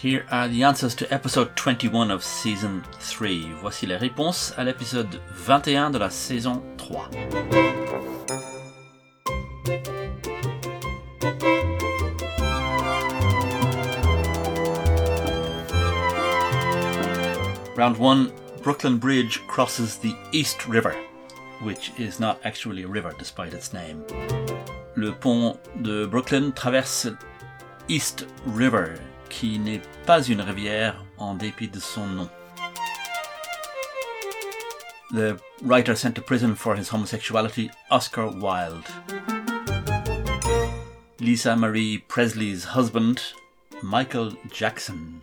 Here are the answers to episode 21 of season 3. Voici les réponses à l'épisode 21 de la saison 3. Round 1 Brooklyn Bridge crosses the East River, which is not actually a river despite its name. Le pont de Brooklyn traverse East River, qui n'est pas une rivière en dépit de son nom. The writer sent to prison for his homosexuality, Oscar Wilde. Lisa Marie Presley's husband, Michael Jackson.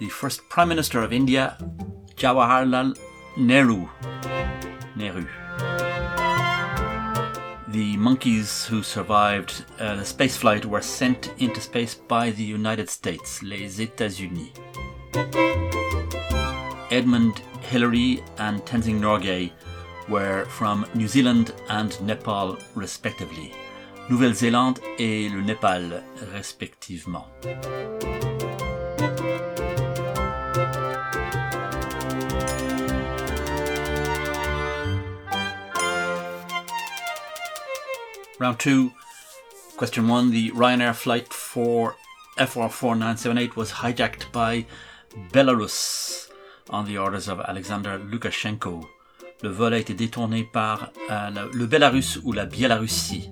The first Prime Minister of India, Jawaharlal Nehru. Nehru. The monkeys who survived uh, the spaceflight were sent into space by the United States, les États-Unis. Edmund Hillary and Tenzing Norgay were from New Zealand and Nepal, respectively. Nouvelle-Zélande et le Népal, respectivement. Round two, question one. The Ryanair flight for FR4978 was hijacked by Belarus on the orders of Alexander Lukashenko. Le vol a été détourné par euh, le Belarus ou la Biélorussie.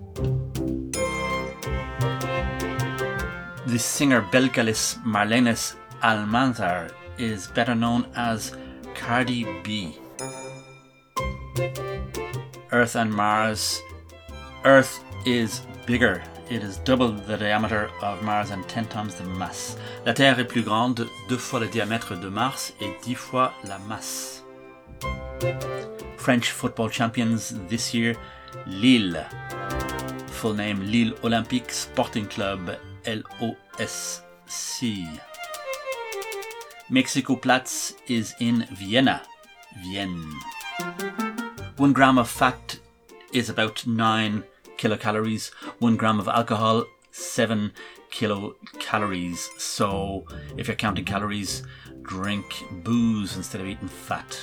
The singer Belcalis Marlenis Almanzar is better known as Cardi B. Earth and Mars Earth is bigger. It is double the diameter of Mars and 10 times the mass. La Terre est plus grande, deux fois le diamètre de Mars et dix fois la masse. French football champions this year, Lille. Full name Lille Olympique Sporting Club, LOSC. Mexico Platz is in Vienna, Vienne. One gram of fat is about 9 kilocalories. One gram of alcohol, 7 kilocalories. So if you're counting calories, drink booze instead of eating fat.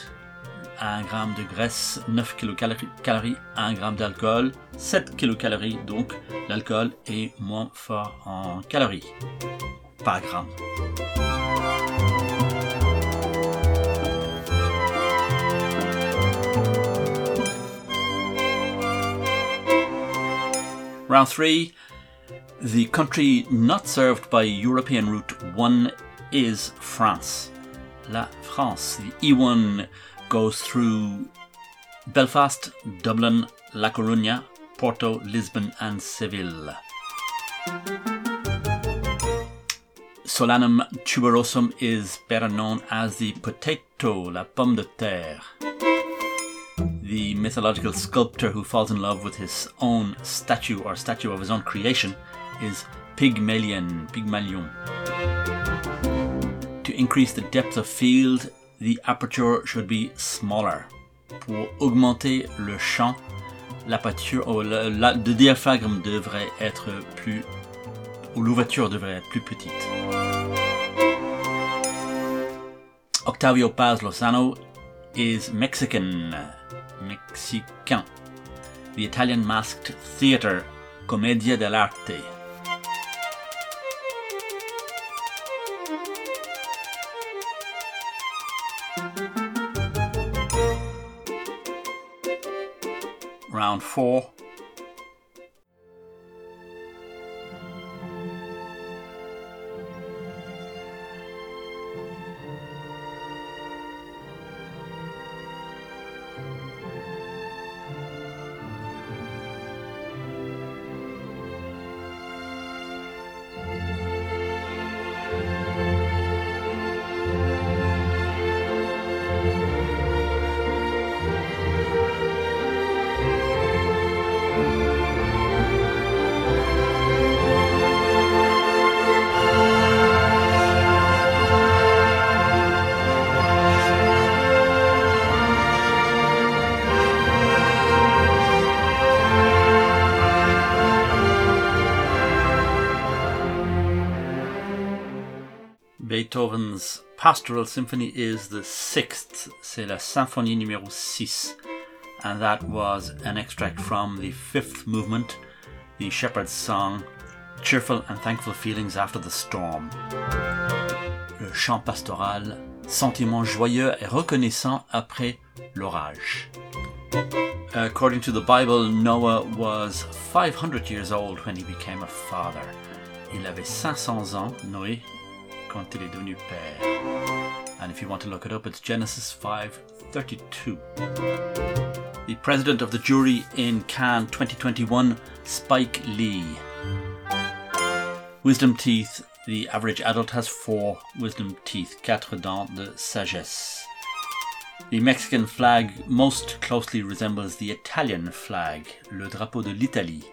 1 gramme de graisse, 9 kilocalories. 1 gramme d'alcool, 7 kilocalories. Donc l'alcool est moins fort en calories par gramme. Round 3. The country not served by European Route 1 is France. La France. The E1 goes through Belfast, Dublin, La Coruña, Porto, Lisbon, and Seville. Solanum tuberosum is better known as the potato, la pomme de terre the mythological sculptor who falls in love with his own statue or statue of his own creation is Pygmalion. Pygmalion. To increase the depth of field, the aperture should be smaller. Pour augmenter le champ, l'aperture, oh, la, la, diaphragme devrait être plus, ou l'ouverture devrait être plus petite. Octavio Paz Lozano is Mexican. Mexicain. The Italian Masked Theatre, Commedia dell'arte. Round 4 Beethoven's Pastoral Symphony is the sixth. C'est la symphonie numéro 6. And that was an extract from the fifth movement, the Shepherd's Song, Cheerful and Thankful Feelings After the Storm. Le chant pastoral, sentiment joyeux et reconnaissant après l'orage. According to the Bible, Noah was 500 years old when he became a father. Il avait 500 ans, Noé, quand il est. And if you want to look it up, it's Genesis 5:32. The president of the jury in Cannes 2021, Spike Lee. Wisdom teeth. The average adult has four wisdom teeth, quatre dents de sagesse. The Mexican flag most closely resembles the Italian flag, le drapeau de l'Italie.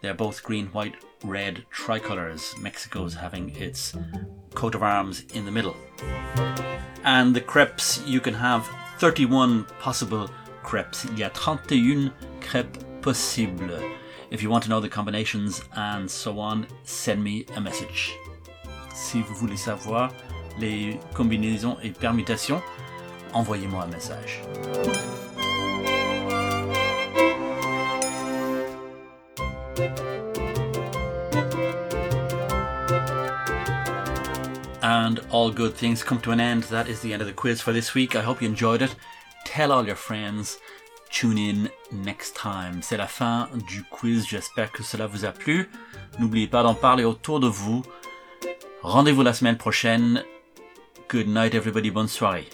They're both green, white, red tricolors, Mexico's having its coat of arms in the middle. And the crepes, you can have 31 possible crepes. Il y a 31 crepes possibles. If you want to know the combinations and so on, send me a message. Si vous voulez savoir les combinaisons et permutations, envoyez-moi un message. And all good things come to an end. That is the end of the quiz for this week. I hope you enjoyed it. Tell all your friends. Tune in next time. C'est la fin du quiz. J'espère que cela vous a plu. N'oubliez pas d'en parler autour de vous. Rendez-vous la semaine prochaine. Good night, everybody. Bonne soirée.